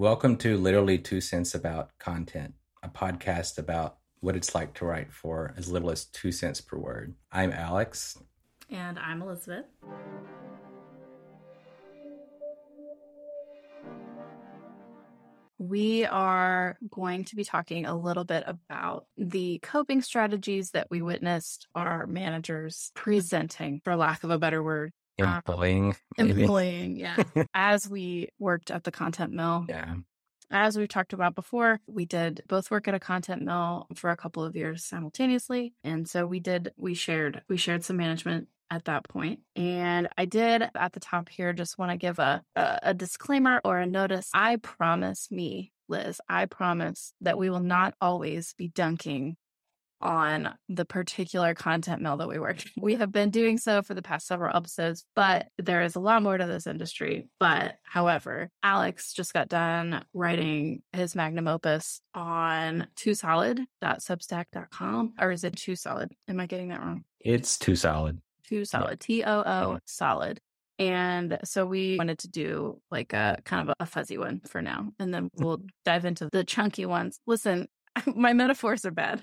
Welcome to Literally Two Cents About Content, a podcast about what it's like to write for as little as two cents per word. I'm Alex. And I'm Elizabeth. We are going to be talking a little bit about the coping strategies that we witnessed our managers presenting, for lack of a better word. Employing. Um, employing, yeah. As we worked at the content mill. Yeah. As we've talked about before, we did both work at a content mill for a couple of years simultaneously. And so we did, we shared, we shared some management at that point. And I did at the top here just want to give a, a, a disclaimer or a notice. I promise me, Liz, I promise that we will not always be dunking on the particular content mill that we work. We have been doing so for the past several episodes, but there is a lot more to this industry. But however, Alex just got done writing his magnum opus on too solid.substack.com or is it too solid? Am I getting that wrong? It's too solid. Too solid. T O O solid. And so we wanted to do like a kind of a fuzzy one for now. And then we'll dive into the chunky ones. Listen, my metaphors are bad.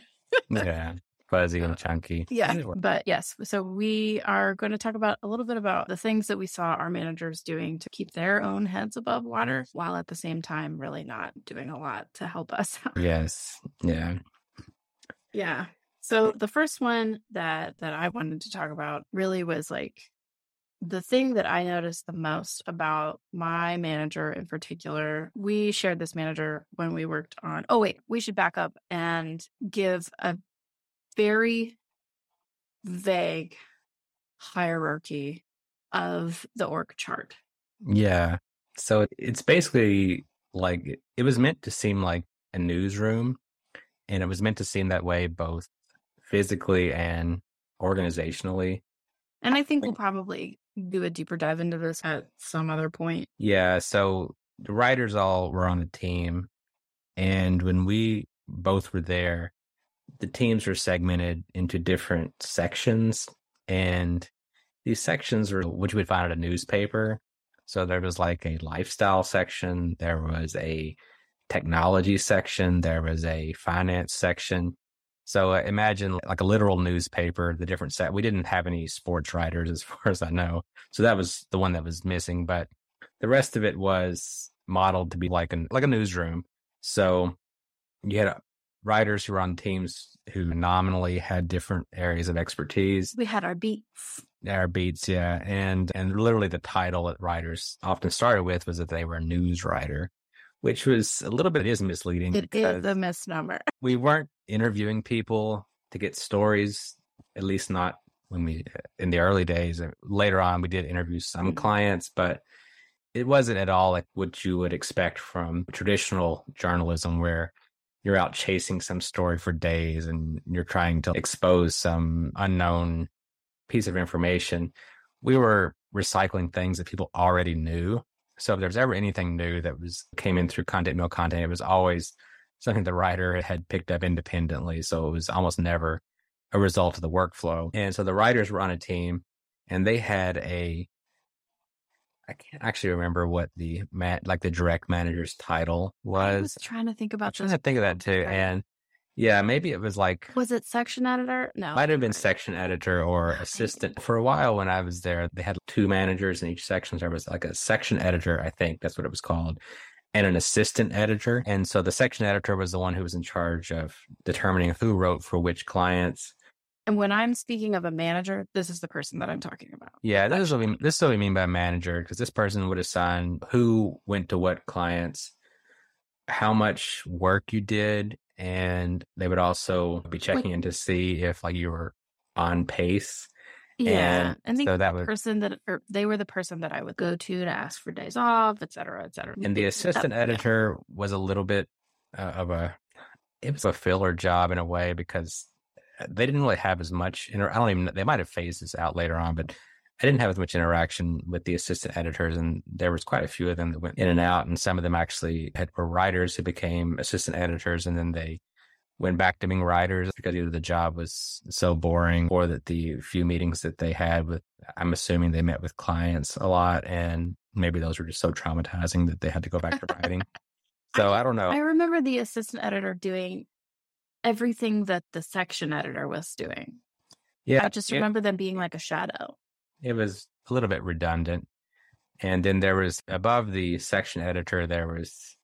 Yeah. Fuzzy and uh, chunky. Yeah. But yes. So we are going to talk about a little bit about the things that we saw our managers doing to keep their own heads above water while at the same time really not doing a lot to help us. Yes. Yeah. Yeah. So the first one that that I wanted to talk about really was like the thing that I noticed the most about my manager in particular. We shared this manager when we worked on Oh wait, we should back up and give a very vague hierarchy of the org chart. Yeah. So it's basically like it was meant to seem like a newsroom and it was meant to seem that way both physically and organizationally. And I think we'll probably do a deeper dive into this at some other point. Yeah. So the writers all were on a team. And when we both were there, the teams were segmented into different sections. And these sections were what you would find at a newspaper. So there was like a lifestyle section, there was a technology section, there was a finance section, so uh, imagine like a literal newspaper, the different set. We didn't have any sports writers as far as I know. So that was the one that was missing, but the rest of it was modeled to be like an like a newsroom. So you had uh, writers who were on teams who nominally had different areas of expertise. We had our beats. Our beats, yeah. And and literally the title that writers often started with was that they were a news writer which was a little bit is misleading. It is a misnomer. We weren't interviewing people to get stories, at least not when we in the early days. Later on, we did interview some mm-hmm. clients, but it wasn't at all like what you would expect from traditional journalism, where you're out chasing some story for days and you're trying to expose some unknown piece of information. We were recycling things that people already knew so if there was ever anything new that was came in through content mill content, it was always something the writer had picked up independently. So it was almost never a result of the workflow. And so the writers were on a team and they had a I can't actually remember what the man like the direct manager's title was. I was trying to think about I'm trying to think of that too. And yeah, maybe it was like Was it section editor? No. Might have been section editor or assistant. For a while when I was there, they had two managers in each section. There was like a section editor, I think that's what it was called, and an assistant editor. And so the section editor was the one who was in charge of determining who wrote for which clients. And when I'm speaking of a manager, this is the person that I'm talking about. Yeah, this is what we, this is what we mean by manager because this person would assign who went to what clients, how much work you did, and they would also be checking in to see if like you were on pace. Yeah, and, the so that was, person that or they were the person that I would go to to ask for days off, et cetera, et cetera. And the assistant that, editor yeah. was a little bit uh, of a it was a filler job in a way because they didn't really have as much. Inter- I don't even. They might have phased this out later on, but I didn't have as much interaction with the assistant editors, and there was quite a few of them that went in and out, and some of them actually had, were writers who became assistant editors, and then they went back to being writers because either the job was so boring or that the few meetings that they had with, I'm assuming they met with clients a lot, and maybe those were just so traumatizing that they had to go back to writing. So I don't know. I remember the assistant editor doing everything that the section editor was doing. Yeah, I just remember them being like a shadow. It was a little bit redundant. And then there was above the section editor, there was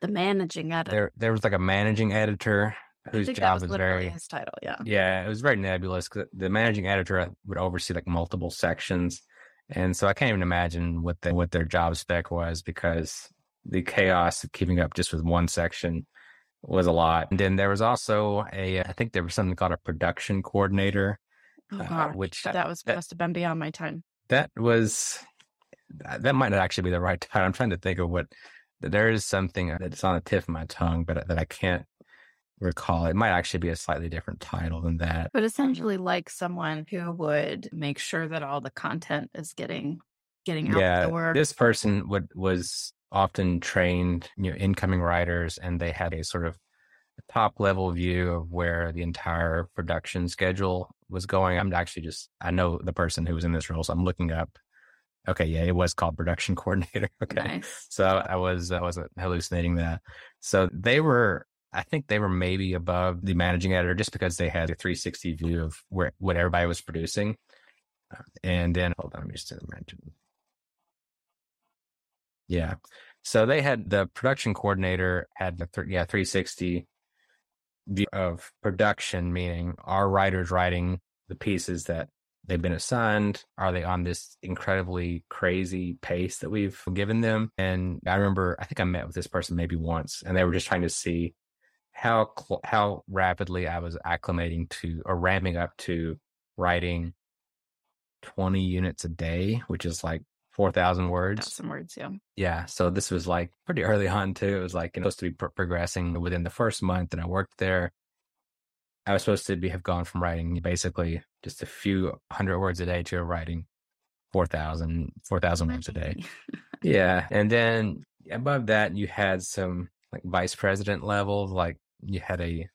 The managing editor. there there was like a managing editor whose job was was very his title. Yeah. yeah, it was very nebulous. 'cause the managing editor would oversee like multiple sections, and so I can't even imagine what the, what their job spec was because the chaos of keeping up just with one section was a lot. And then there was also a I think there was something called a production coordinator, Oh uh, gosh, which that was that- must have been beyond my time. that was that might not actually be the right title. I'm trying to think of what there is something that's on the tip of my tongue, but that I can't recall. It might actually be a slightly different title than that. But essentially, like someone who would make sure that all the content is getting getting out yeah, the word. this person would was often trained, you know, incoming writers, and they had a sort of top level view of where the entire production schedule was going. I'm actually just I know the person who was in this role, so I'm looking up. Okay, yeah, it was called production coordinator. Okay, Nice. So I was I wasn't hallucinating that. So they were I think they were maybe above the managing editor just because they had a 360 view of where what everybody was producing. And then hold on, let me just imagine. Yeah. So they had the production coordinator had the th- yeah 360 view of production, meaning are writers writing the pieces that they've been assigned? Are they on this incredibly crazy pace that we've given them? And I remember, I think I met with this person maybe once, and they were just trying to see how cl- how rapidly I was acclimating to or ramping up to writing twenty units a day, which is like four thousand words. Got some words, yeah. Yeah. So this was like pretty early on too. It was like you know, supposed to be pro- progressing within the first month And I worked there. I was supposed to be have gone from writing basically just a few hundred words a day to writing 4,000 4,000 words a day. Yeah. And then above that, you had some like vice president level, Like you had a,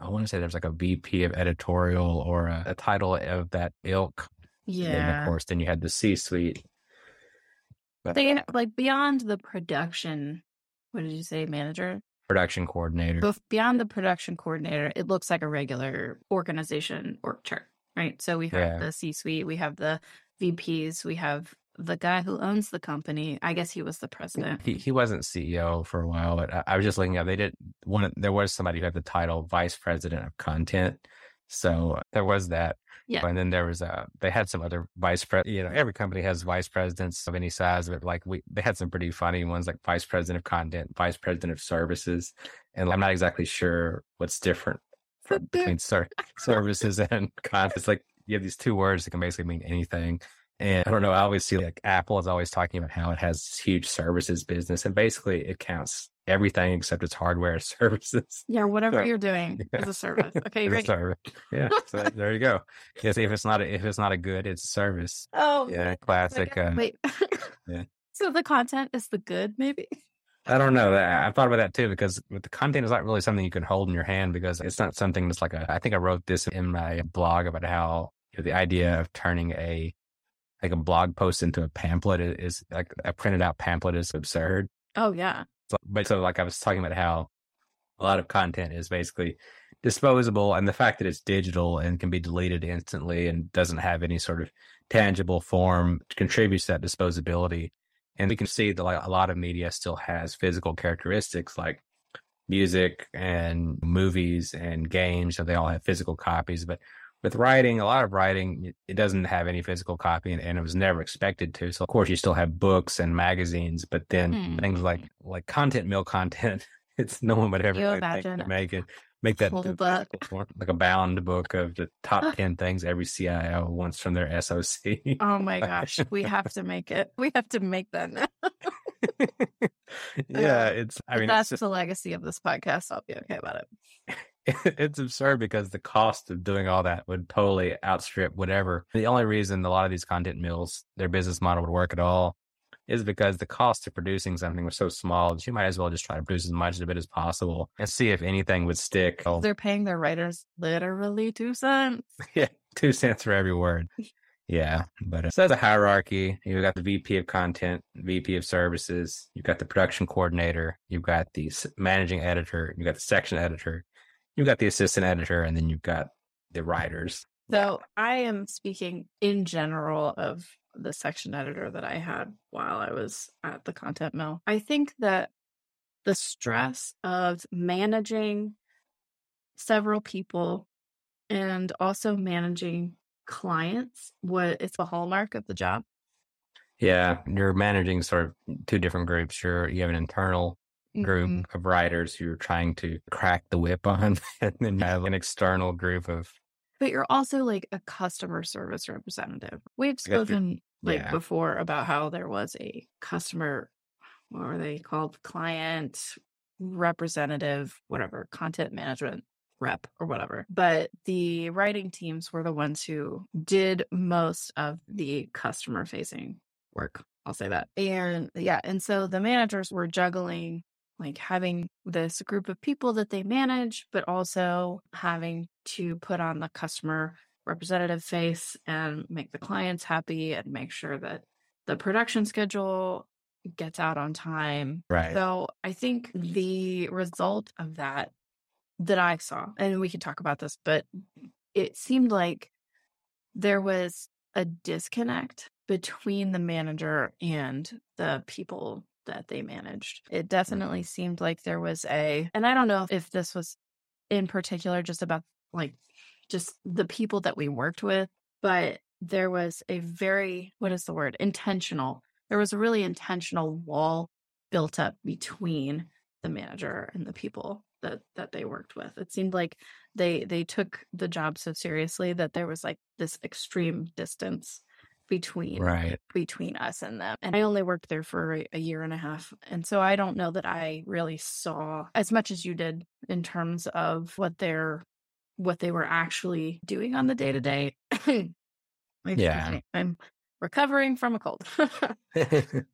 I want to say there was like a VP of editorial or a, a title of that ilk. Yeah. And of course, then you had the C suite. They like beyond the production. What did you say, manager? production coordinator. Bef- beyond the production coordinator, it looks like a regular organization org chart, right? So we have Yeah. the C suite, we have the VPs, we have the guy who owns the company. I guess he was the president. He he wasn't CEO for a while, but I, I was just looking up. They did one. There was somebody who had the title vice president of content, so there was that. Yeah. and then there was a, they had some other vice pres. You know, every company has vice presidents of any size, but like we they had some pretty funny ones, like vice president of content, vice president of services, and I'm not exactly sure what's different for, between ser- services and content. It's like you have these two words that can basically mean anything. And I don't know. I always see like Apple is always talking about how it has huge services business, and basically it counts everything except its hardware and services. Yeah, whatever So- you're doing Yeah. is a service. Okay, great. service. Yeah. So there you go. Yes, if it's not a, if it's not a good, it's a service. Oh, Yeah, classic. Uh, wait. yeah. So the content is the good, maybe? I don't know. that I've thought about that too because the content is not really something you can hold in your hand because it's not something that's like a. I think I wrote this in my blog about how you know, the idea of turning a like a blog post into a pamphlet is, is like a printed out pamphlet is absurd. Oh, yeah. But so like I was talking about how a lot of content is basically disposable and the fact that it's digital and can be deleted instantly and doesn't have any sort of tangible form contributes to that disposability. And we can see that like a lot of media still has physical characteristics like music and movies and games. So they all have physical copies, but with writing, a lot of writing, it- doesn't have any physical copy and, and it was never expected to. So of course you still have books and magazines, but then Hmm. things like, like content mill content, it's no one would ever really imagine make it, make that whole book. form, like a bound book of the top 10 things every CIO wants from their SOC. Oh my gosh. We have to make it. We have to make that now. yeah, it's, I mean, that's it's, the legacy of this podcast. I'll be okay about it. it's absurd because the cost of doing all that would totally outstrip whatever. The only reason a lot of these content mills, their business model would work at all is because the cost of producing something was so small that you might as well just try to produce as much of it as possible and see if anything would stick. They're paying their writers literally two cents. yeah, two cents for every word. Yeah, but uh, so there's a hierarchy. You've got the VP of content, VP of services. You've got the production coordinator. You've got the managing editor. You've got the section editor. You've got the assistant editor, and then you've got the writers. So I am speaking in general of the section editor that I had while I was at the content mill. I think that the stress of managing several people and also managing clients what it's a hallmark of the job yeah you're managing sort of two different groups you're you have an internal group mm-hmm. of writers who you're trying to crack the whip on and then you have an external group of but you're also like a customer service representative we've spoken like yeah. before about how there was a customer what were they called client representative whatever content management rep or whatever. But the writing teams were the ones who did most of the customer facing work. I'll say that. And yeah, and so the managers were juggling like having this group of people that they manage, but also having to put on the customer representative face and make the clients happy and make sure that the production schedule gets out on time. Right. So I think mm-hmm. the result of that that I saw, and we could talk about this, but it seemed like there was a disconnect between the manager and the people that they managed. It definitely mm-hmm. seemed like there was a, and I don't know if this was in particular just about like just the people that we worked with, but there was a very, what is the word? Intentional. There was a really intentional wall built up between the manager and the people that that they worked with. It seemed like they they took the job so seriously that there was like this extreme distance between right between us and them. And I only worked there for a, a year and a half, and so I don't know that I really saw as much as you did in terms of what they're what they were actually doing on the day to day. Yeah, I'm recovering from a cold.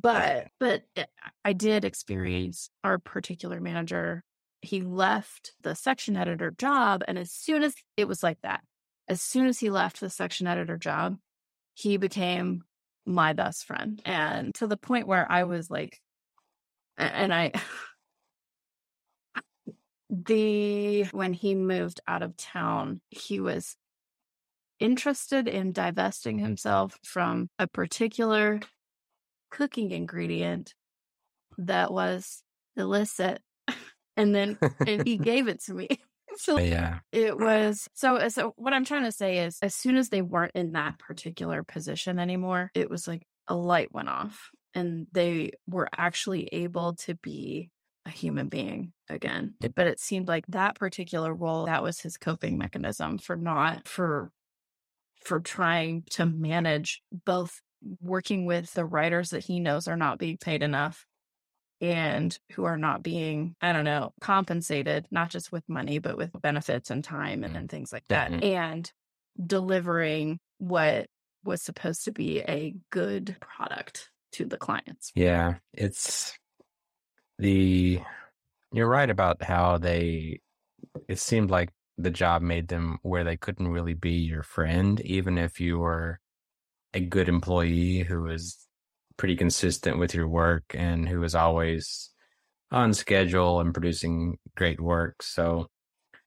but but eh, I did experience our particular manager he left the section editor job. And as soon as it was like that, as soon as he left the section editor job, he became my best friend. And to the point where I was like, and I, the, when he moved out of town, he was interested in divesting mm-hmm. himself from a particular cooking ingredient that was illicit and then and he gave it to me. So yeah, it was so. Uh, so what I'm trying to say is, as soon as they weren't in that particular position anymore, it was like a light went off, and they were actually able to be a human being again. But it seemed like that particular role that was his coping mechanism for not for for trying to manage both working with the writers that he knows are not being paid enough and who are not being, I don't know, compensated, not just with money, but with benefits and time and, mm-hmm. and things like that. Mm-hmm. And delivering what was supposed to be a good product to the clients. Yeah. It's the, you're right about how they, it seemed like the job made them where they couldn't really be your friend, even if you were a good employee who was pretty consistent with your work and who is always on schedule and producing great work. So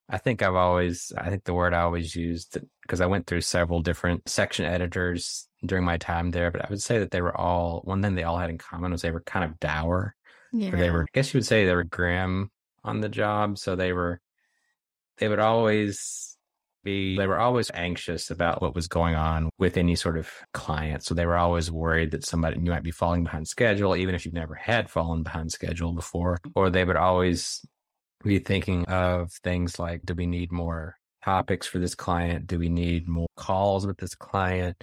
I think I've always, I think the word I always used, uh, because I went through several different section editors during my time there, but I would say that they were all, one thing they all had in common was they were kind of dour. Yeah. Or they were, I guess you would say they were grim on the job. So they were, they would always be, they were always anxious about what was going on with any sort of client. So they were always worried that somebody, you might be falling behind schedule, even if you've never had fallen behind schedule before. Or they would always be thinking of things like, do we need more topics for this client? Do we need more calls with this client?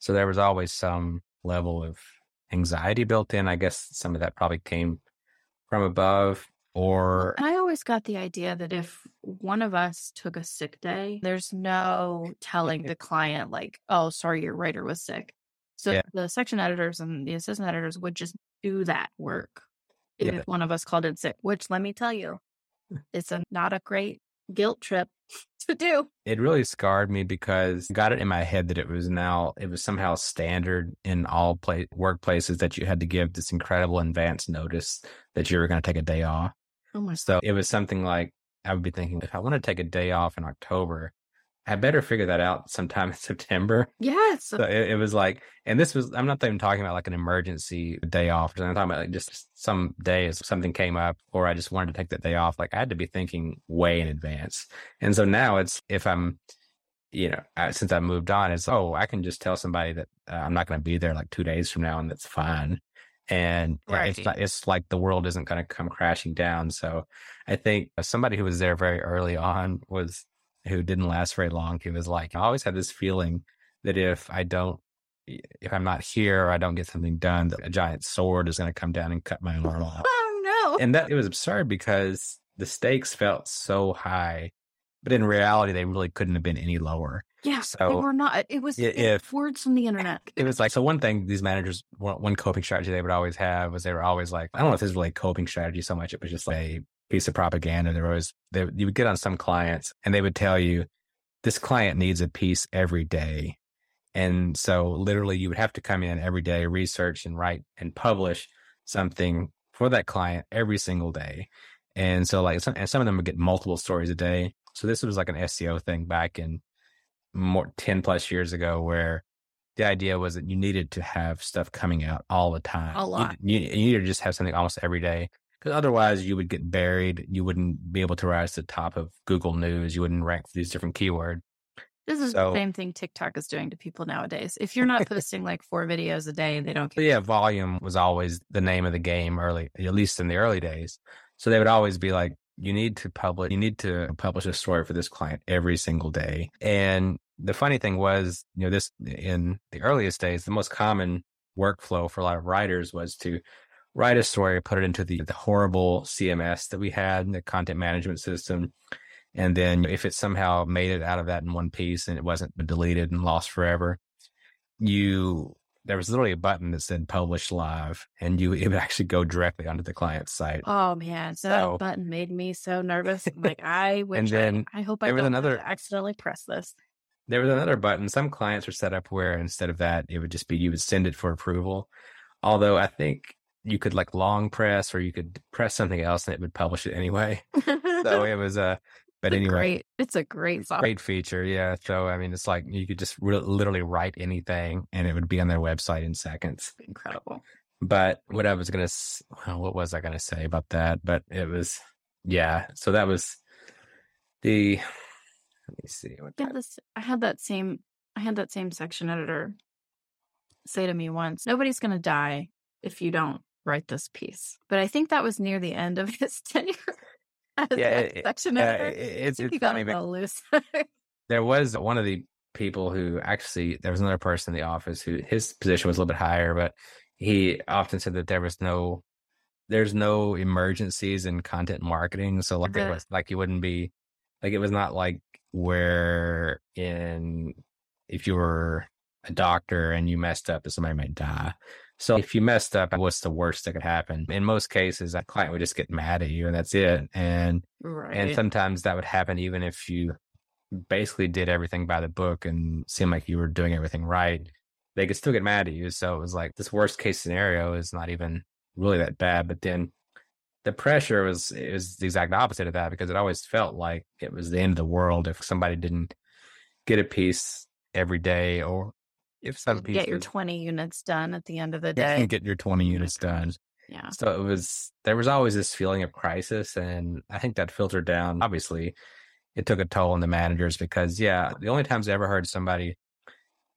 So there was always some level of anxiety built in. I guess some of that probably came from above or I always got the idea that if one of us took a sick day, there's no telling the client, like, oh, sorry, your writer was sick. So yeah. the section editors and the assistant editors would just do that work if yeah. one of us called in sick, which let me tell you, hmm. it's a, not a great guilt trip to do. It really scarred me because I got it in my head that it was now it was somehow standard in all play workplaces that you had to give this incredible advance notice that you were going to take a day off. Oh my So it was something like I would be thinking if I want to take a day off in October, I better figure that out sometime in September. Yes. So it, it was like, and this was, I'm not even talking about like an emergency day off. I'm talking about like just some days something came up or I just wanted to take that day off. Like I had to be thinking way in advance. And so now it's, if I'm, you know, I, since I moved on, it's, oh, I can just tell somebody that uh, I'm not going to be there like two days from now and that's fine. And yeah, it's not, it's like the world isn't going to come crashing down. So I think uh, somebody who was there very early on was, who didn't last very long. He was like, I always had this feeling that if I don't, if I'm not here or I don't get something done, that a giant sword is going to come down and cut my arm off. Oh no. And that it was absurd because the stakes felt so high, but in reality, they really couldn't have been any lower. yeah. they were not. It was it- if- words from the eh, internet. it was like, so one thing these managers, one, coping strategy they would always have was they were always like, I don't know if this is really a coping strategy so much. It was just like a piece of propaganda. They were always, they, you would get on some clients and they would tell you, this client needs a piece every day. And so literally you would have to come in every day, research and write and publish something for that client every single day. And so like, some, and some of them would get multiple stories a day. So this was like an SEO thing back in more 10 plus years ago where the idea was that you needed to have stuff coming out all the time. A You- lot. You, you needed to just have something almost every day because otherwise you would get buried. You wouldn't be able to rise to the top of Google News. You wouldn't rank for these different keywords. This is So- the same thing TikTok is doing to people nowadays. If you're not posting like four videos a day, they don't yeah, volume was always the name of the game early, at least in the early days. So they would always be like, you need to publish, you need to publish a story for this client every single day. And the funny thing was, you know, this in the earliest days, the most common workflow for a lot of writers was to write a story, put it into the, the horrible CMS that we had, the content management system. And then if it somehow made it out of that in one piece and it wasn't deleted and lost forever, you there was literally a button that said publish live and you it would actually go directly onto the client's site. Oh man, So- that button made me so nervous. Like I wish. then I, I hope I was don't another- accidentally press this. There was another button. Some clients are set up where instead of that, it would just be you would send it for approval. Although I think you could like long press or you could press something else and it would publish it anyway. So it was a, but It's anyway, great. It's a great software. great feature. Yeah. So, I mean, it's like you could just re- literally write anything and it would be on their website in seconds. Incredible. But what I was going to, what was I going to say about that? But it was, yeah. So that was the, let me see. What Yeah, this. I had that same. I had that same section editor say to me once, "Nobody's going to die if you don't write this piece." But I think that was near the end of his tenure Yeah, it- section uh, editor. it- I it's, it's got funny, loose. there was one of the people who actually, there was another person in the office who his position was a little bit higher, but he often said that there was no, there's no emergencies in content marketing. So like it was like you wouldn't be, like it was not like where in, if you were a doctor and you messed up, that somebody might die. So if you messed up, what's the worst that could happen? In most cases, a client would just get mad at you and that's it. And right. and sometimes that would happen even if you basically did everything by the book and seemed like you were doing everything right. They could still get mad at you. So it was like this worst case scenario is not even really that bad. But then the pressure was it was the exact opposite of that because it always felt like it was the end of the world if somebody didn't get a piece every day or if some pieces get your 20 units done at the end of the Yeah, day. get your 20 units done. Yeah. So it was, there was always this feeling of crisis. And I think that filtered down. Obviously, it took a toll on the managers because, yeah, the only times I ever heard somebody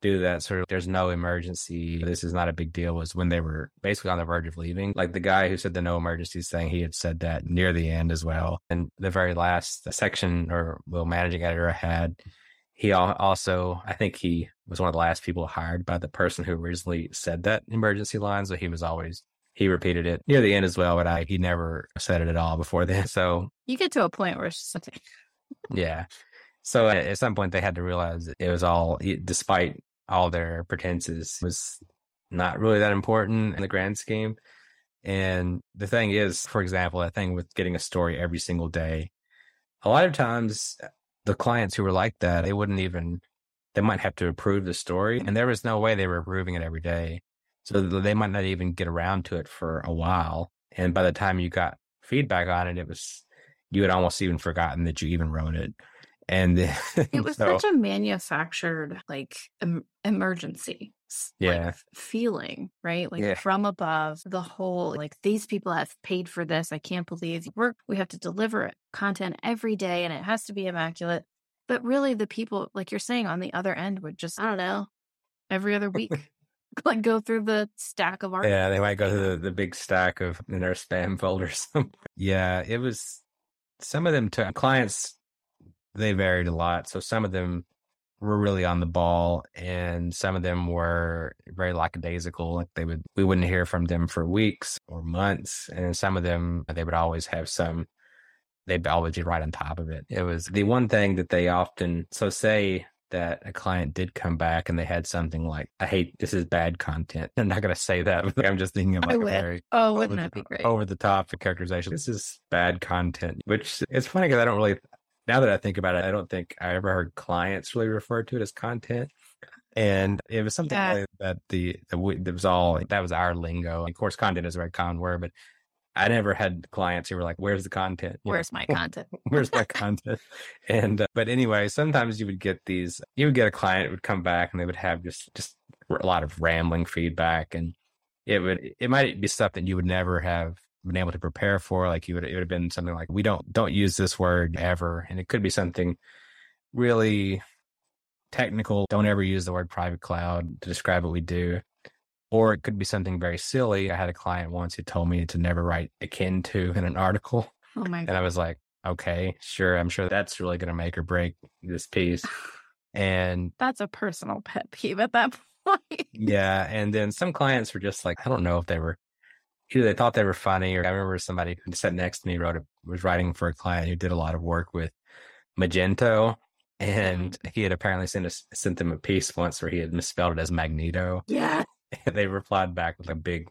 do that sort of, there's no emergency, this is not a big deal, was when they were basically on the verge of leaving. Like the guy who said the no emergencies thing, he had said that near the end as well. And the very last section or, well, managing editor I had, he also, I think he was one of the last people hired by the person who originally said that emergency line. So he was always he repeated it near the end as well, but I he never said it at all before then. So You get to a point where it's just yeah. So at, at some point they had to realize it was all, despite all their pretenses, was not really that important in the grand scheme. And the thing is, for example, that thing with getting a story every single day, a lot of times the clients who were like that, they wouldn't even, they might have to approve the story. And there was no way they were approving it every day. So they might not even get around to it for a while. And by the time you got feedback on it, it was, you had almost even forgotten that you even wrote it. And it was so, such a manufactured, like, em- emergency yeah. like feeling right? Like yeah. from above the whole like these people have paid for this. I can't believe we're we have to deliver content every day and it has to be immaculate. But really the people like you're saying on the other end would just i don't know every other week like go through the stack of art. Yeah they might go through the, the big stack of in their spam folders yeah it was some of them took clients they varied a lot. So some of them were really on the ball and some of them were very lackadaisical like they would we wouldn't hear from them for weeks or months and some of them they would always have some they'd always be right on top of it. It was the one thing that they often so say that a client did come back and they had something like i hate this is bad content. I'm not going to say that i'm just thinking of like very oh wouldn't that be great? over the top characterization. This is bad content which it's funny because i don't really now that I think about it, I don't think I ever heard clients really refer to it as content. And it was something yeah. that the, the that was all that was our lingo. Of course, content is a very common word, but I never had clients who were like, "Where's the content? You Where's know? my content? Where's my content?" And uh, but anyway, sometimes you would get these. You would get a client would come back and they would have just just a lot of rambling feedback, and it would it might be stuff that you would never have been able to prepare for. Like you would, it would have been something like, we don't, don't use this word ever. And it could be something really technical. Don't ever use the word private cloud to describe what we do. Or it could be something very silly. I had a client once who told me to never write akin to in an article. Oh my God. And I was like, okay, sure. I'm sure that's really going to make or break this piece. And that's a personal pet peeve at that point. yeah. And then some clients were just like, I don't know if they were either they thought they were funny or I remember somebody who sat next to me wrote a, was writing for a client who did a lot of work with Magento. And mm-hmm. he had apparently sent us sent them a piece once where he had misspelled it as Magneto. Yeah. And they replied back with a big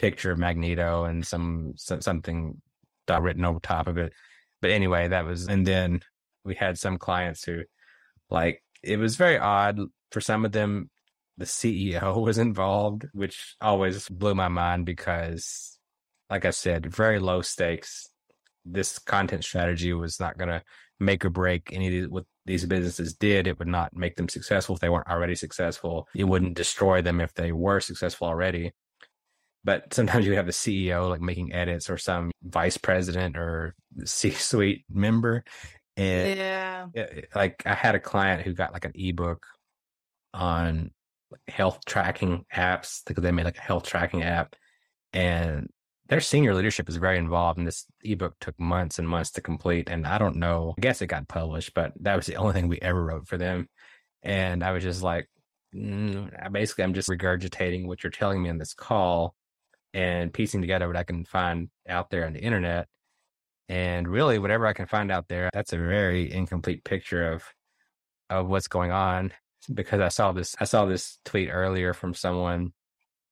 picture of Magneto and some, some something written over top of it. But anyway, that was and then we had some clients who like it was very odd for some of them the CEO was involved, which always blew my mind because, like I said, very low stakes. This content strategy was not going to make or break any of these, what these businesses did. It would not make them successful if they weren't already successful. It wouldn't destroy them if they were successful already. But sometimes you have the CEO like making edits or some vice president or C suite member. And yeah. It, like I had a client who got like an ebook on health tracking apps because they made like a health tracking app and their senior leadership is very involved and this ebook took months and months to complete and i don't know i guess it got published but that was the only thing we ever wrote for them and i was just like mm, basically i'm just regurgitating what you're telling me in this call and piecing together what i can find out there on the internet and really whatever i can find out there that's a very incomplete picture of of what's going on because I saw this I saw this tweet earlier from someone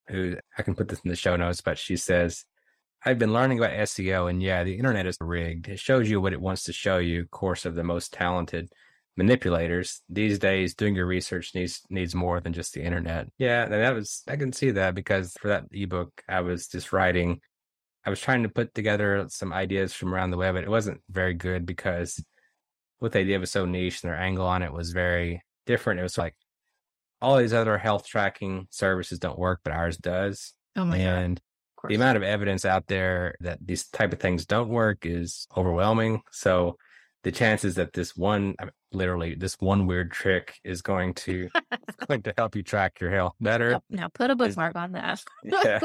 who I can put this in the show notes, but she says, I've been learning about SEO and yeah, the internet is rigged. It shows you what it wants to show you, course of the most talented manipulators. These days doing your research needs needs more than just the internet. Yeah, and that was I can see that because for that ebook I was just writing I was trying to put together some ideas from around the web, but it wasn't very good because what they did was so niche and their angle on it was very different. It was like all these other health tracking services don't work, but ours does. Oh my and God. the amount of evidence out there that these type of things don't work is overwhelming. So the chances that this one, I mean, literally this one weird trick is going to going to help you track your health better. Now put a bookmark is, on that. yeah.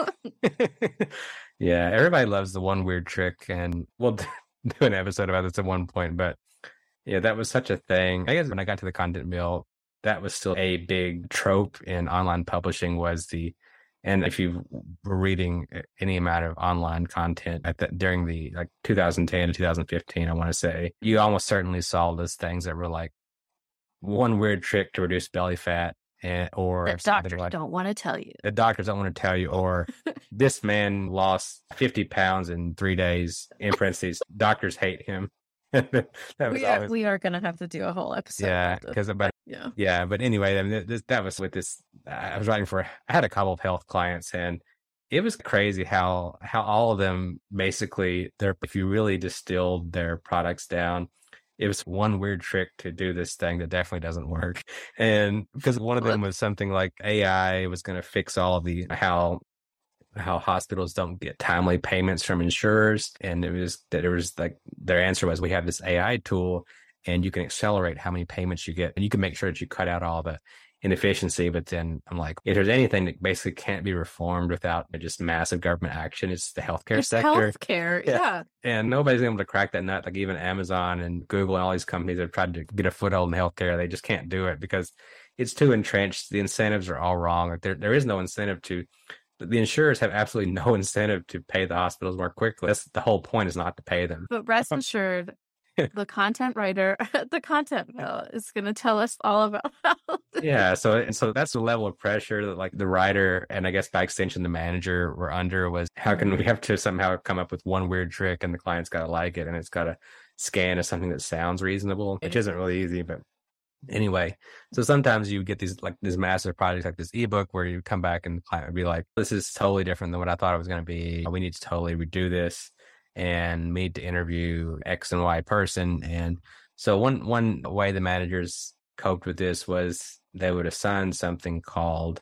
yeah. Everybody loves the one weird trick and we'll do an episode about this at one point, but yeah, that was such a thing. I guess when I got to the content mill, that was still a big trope in online publishing was the and if you were reading uh, any amount of online content at the, during the like 2010 to 2015 i want to say you almost certainly saw those things that were like one weird trick to reduce belly fat and or that doctors like, don't want to tell you the doctors don't want to tell you or this man lost 50 pounds in three days in parentheses doctors hate him that was We are, always, we are going to have to do a whole episode. yeah, about because but yeah. yeah, but anyway, I mean, this, that was with this. I was writing for. I had a couple of health clients, and it was crazy how how all of them basically, their if you really distilled their products down, it was one weird trick to do this thing that definitely doesn't work. And because one of them was something like AI was going to fix all of the how how hospitals don't get timely payments from insurers. And it was that it was like their answer was we have this AI tool and you can accelerate how many payments you get and you can make sure that you cut out all the inefficiency. But then I'm like, if there's anything that basically can't be reformed without just massive government action, it's the healthcare It's sector. healthcare. Yeah. Yeah. And nobody's able to crack that nut. Like even Amazon and Google and all these companies have tried to get a foothold in healthcare. They just can't do it because it's too entrenched. The incentives are all wrong. Like there, there is no incentive to. The insurers have absolutely no incentive to pay the hospitals more quickly. That's the whole point is not to pay them. But rest uh-huh. assured, the content writer at the content mill is going to tell us all about how. yeah so and so that's the level of pressure that like the writer and i guess by extension the manager were under was how can we mm-hmm. have to somehow come up with one weird trick and the client's got to like it and it's got to scan as something that sounds reasonable which isn't really easy but anyway so sometimes you get these like these massive projects like this ebook where you come back and the client would be like this is totally different than what i thought it was going to be. We need to totally redo this and need to interview x and y person and so one one way the managers coped with this was they would assign something called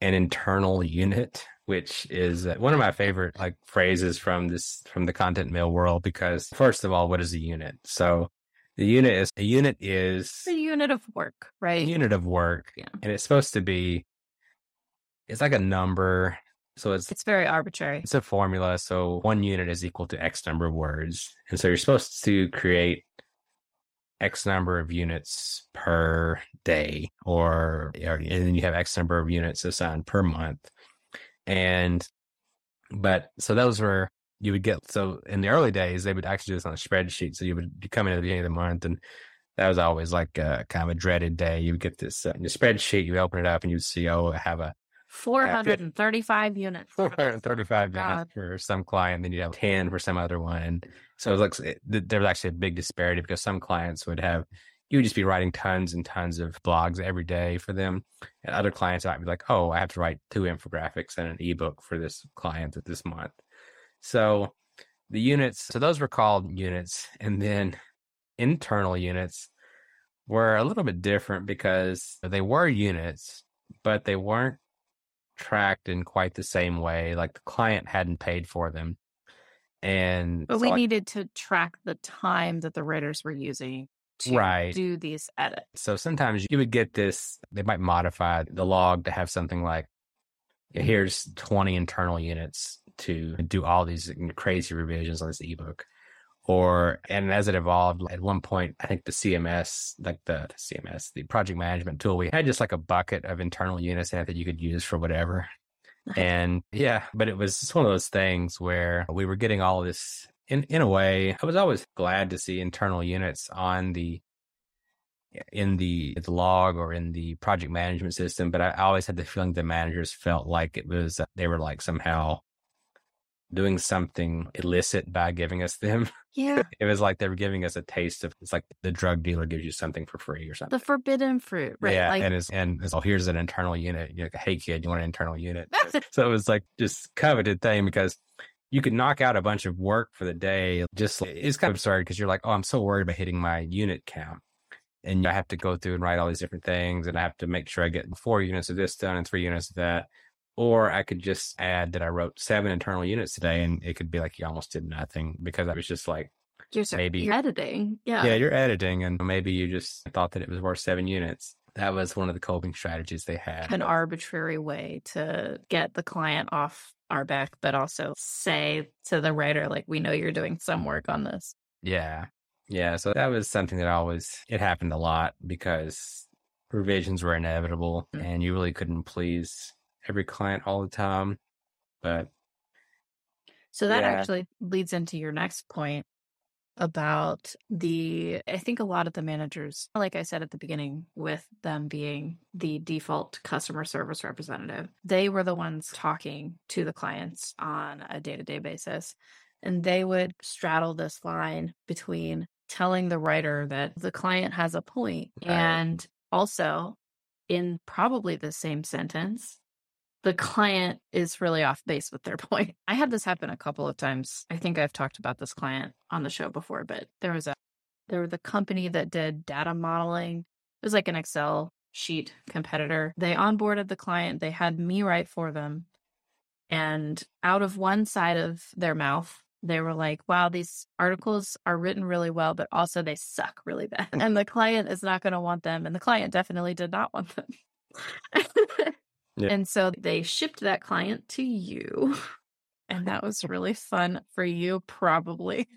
an internal unit which is uh, one of my favorite like phrases from this from the content mill world because first of all what is a unit so the unit is a unit is a unit of work, right? unit of work Yeah. and it's supposed to be it's like a number so it's It's very arbitrary. it's a formula so one unit is equal to x number of words and so you're supposed to create x number of units per day or, or and then you have x number of units assigned per month and but so those were you would get so in the early days they would actually do this on a spreadsheet so you would come in at the beginning of the month and that was always like a, kind of a dreaded day you would get this uh, spreadsheet you open it up and you'd see oh i have a 435 units. 435 God. minutes for some client, then you have 10 for some other one. So it looks, it, there was actually a big disparity because some clients would have, you would just be writing tons and tons of blogs every day for them. And other clients might be like, oh, I have to write two infographics and an ebook for this client at this month. So the units, so those were called units. And then internal units were a little bit different because they were units, but they weren't tracked in quite the same way. Like the client hadn't paid for them. And But so we I- needed to track the time that the writers were using to Right. do these edits. so sometimes you would get this, they might modify the log to have something like, here's 20 internal units to do all these crazy revisions on this ebook. Or, and as it evolved, at one point, I think the CMS, like the, the CMS, the project management tool, we had just like a bucket of internal units that you could use for whatever. And yeah, but it was just one of those things where we were getting all this in, in a way. I was always glad to see internal units on the, in the, the log or in the project management system, but I always had the feeling the managers felt like it was, they were like somehow doing something illicit by giving us them. Yeah. It was like they were giving us a taste of, it's like the drug dealer gives you something for free or something. The forbidden fruit, right? Yeah, like, and it's and it's, oh, here's an internal unit. You're like, hey kid, you want an internal unit? so it was like just coveted thing because you could knock out a bunch of work for the day. Just it's kind of absurd because you're like, oh, I'm so worried about hitting my unit count, and I have to go through and write all these different things, and I have to make sure I get four units of this done and three units of that. Or I could just add that I wrote seven internal units today, and it could be like you almost did nothing because I was just like, you're, maybe- you're editing. Yeah. yeah, you're editing, and maybe you just thought that it was worth seven units. That was one of the coping strategies they had. An arbitrary way to get the client off our back, but also say to the writer, like, we know you're doing some work on this. Yeah. Yeah. So that was something that always, it happened a lot because revisions were inevitable Mm. and you really couldn't please every client all the time. But So that Yeah. actually leads into your next point about the I think a lot of the managers, like I said at the beginning, with them being the default customer service representative, they were the ones talking to the clients on a day-to-day basis. And they would straddle this line between telling the writer that the client has a point Right. and also in probably the same sentence the client is really off base with their point. I had this happen a couple of times. I think I've talked about this client on the show before, but there was a there was the company that did data modeling. It was like an Excel sheet competitor. They onboarded the client, they had me write for them. And out of one side of their mouth, they were like, wow, these articles are written really well, but also they suck really bad. And the client is not going to want them. And the client definitely did not want them. Yeah. And so they shipped that client to you. And that was really fun for you, probably.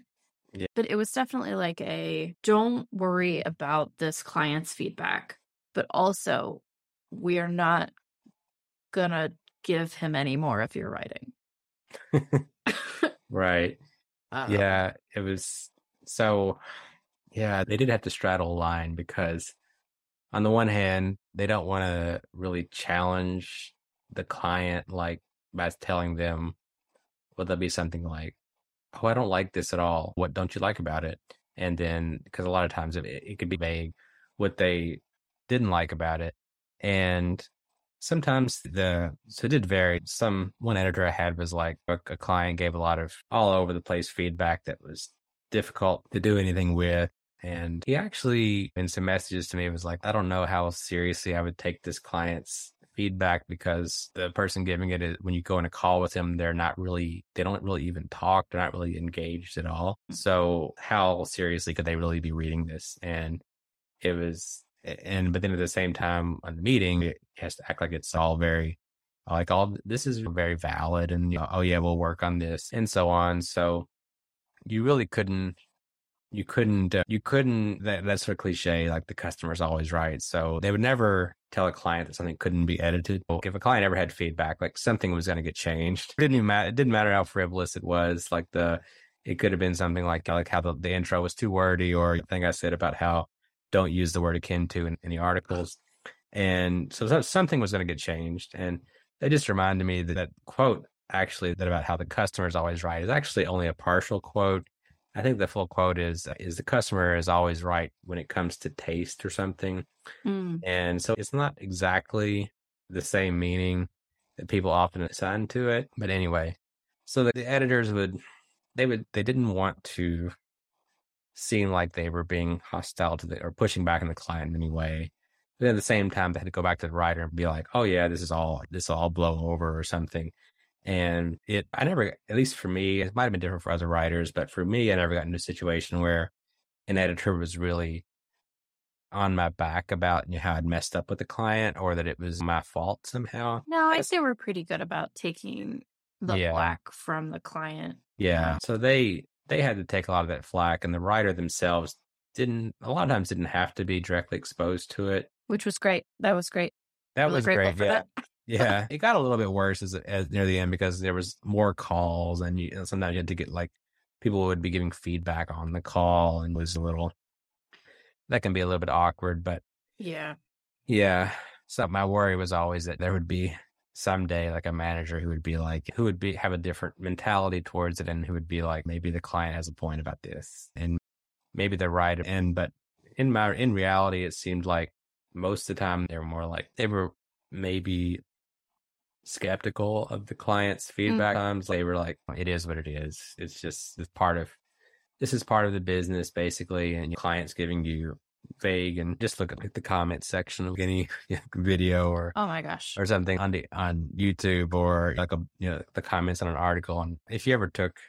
Yeah. But it was definitely like a don't worry about this client's feedback, but also we are not going to give him any more if you're writing. Right. I don't. Yeah, it was so yeah, they did have to straddle a line because on the one hand, they don't want to really challenge the client like by telling them well there'll be something like, Oh, I don't like this at all. What don't you like about it? And then because a lot of times it, it could be vague what they didn't like about it. And sometimes the so it did vary. Some one editor I had was like a, a client gave a lot of all over the place feedback that was difficult to do anything with. And he actually, in some messages to me, was like, I don't know how seriously I would take this client's feedback because the person giving it is when you go in a call with them, they're not really, they don't really even talk. They're not really engaged at all. So how seriously could they really be reading this? And it was, and, but then at the same time on the meeting, it has to act like it's all very, like all this is very valid and, you know, oh yeah, we'll work on this and so on. So you really couldn't you couldn't uh, you couldn't that, that's sort of cliche like the customer's always right. So they would never tell a client that something couldn't be edited. If a client ever had feedback like something was going to get changed. It didn't even matter it didn't matter how frivolous it was like the it could have been something like like how the, the intro was too wordy or the thing i said about how don't use the word akin to in, in the articles. And so so- something was going to get changed. And they just reminded me that, that quote actually that about how the customer is always right is actually only a partial quote I think the full quote is is the customer is always right when it comes to taste or something. Mm. And so it's not exactly the same meaning that people often assign to it. But anyway, so the, the editors would they would they didn't want to seem like they were being hostile to the or pushing back on the client in any way. But at the same time, they had to go back to the writer and be like, "Oh yeah, this is all this will all blow over or something." And it, I never, at least for me, it might have been different for other writers, but for me, I never got into a situation where an editor was really on my back about you know, how I'd messed up with the client or that it was my fault somehow. No, I say we're pretty good about taking the Yeah. flack from the client. Yeah. So they they had to take a lot of that flack, and the writer themselves didn't. A lot of times didn't have to be directly exposed to it. which was great. That was great. That Really was great. Yeah. that. Yeah, it got a little bit worse as, as near the end because there was more calls, and you, sometimes you had to get like people would be giving feedback on the call, and it was a little that can be a little bit awkward. But Yeah. yeah, so my worry was always that there would be someday like a manager who would be like who would be have a different mentality towards it, and who would be like maybe the client has a point about this, and maybe they're right. And but in my in reality, it seemed like most of the time they were more like they were maybe skeptical of the client's feedback times. They were like it is what it is. It's just it's part of this is part of the business basically and your client's giving you vague and just look at the comment section of any video or Oh my gosh. or something on the on YouTube or like a you know the comments on an article. And if you ever took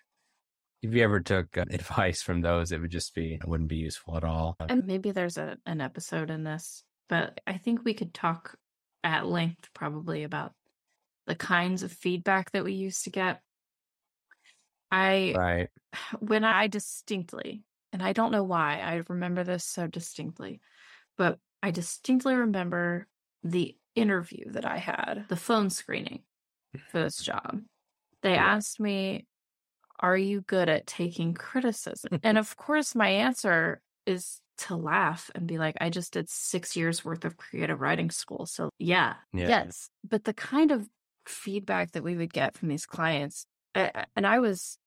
if you ever took uh, advice from those it would just be it wouldn't be useful at all. And maybe there's a, an episode in this, but I think we could talk at length probably about the kinds of feedback that we used to get. I right when I distinctly, and I don't know why, I remember this so distinctly, but I distinctly remember the interview that I had, the phone screening for this job. They Yeah. asked me, Are you good at taking criticism? and of course, my answer is to laugh and be like, I just did six years worth of creative writing school. So, yeah, Yeah. yes. But the kind of feedback that we would get from these clients, and I was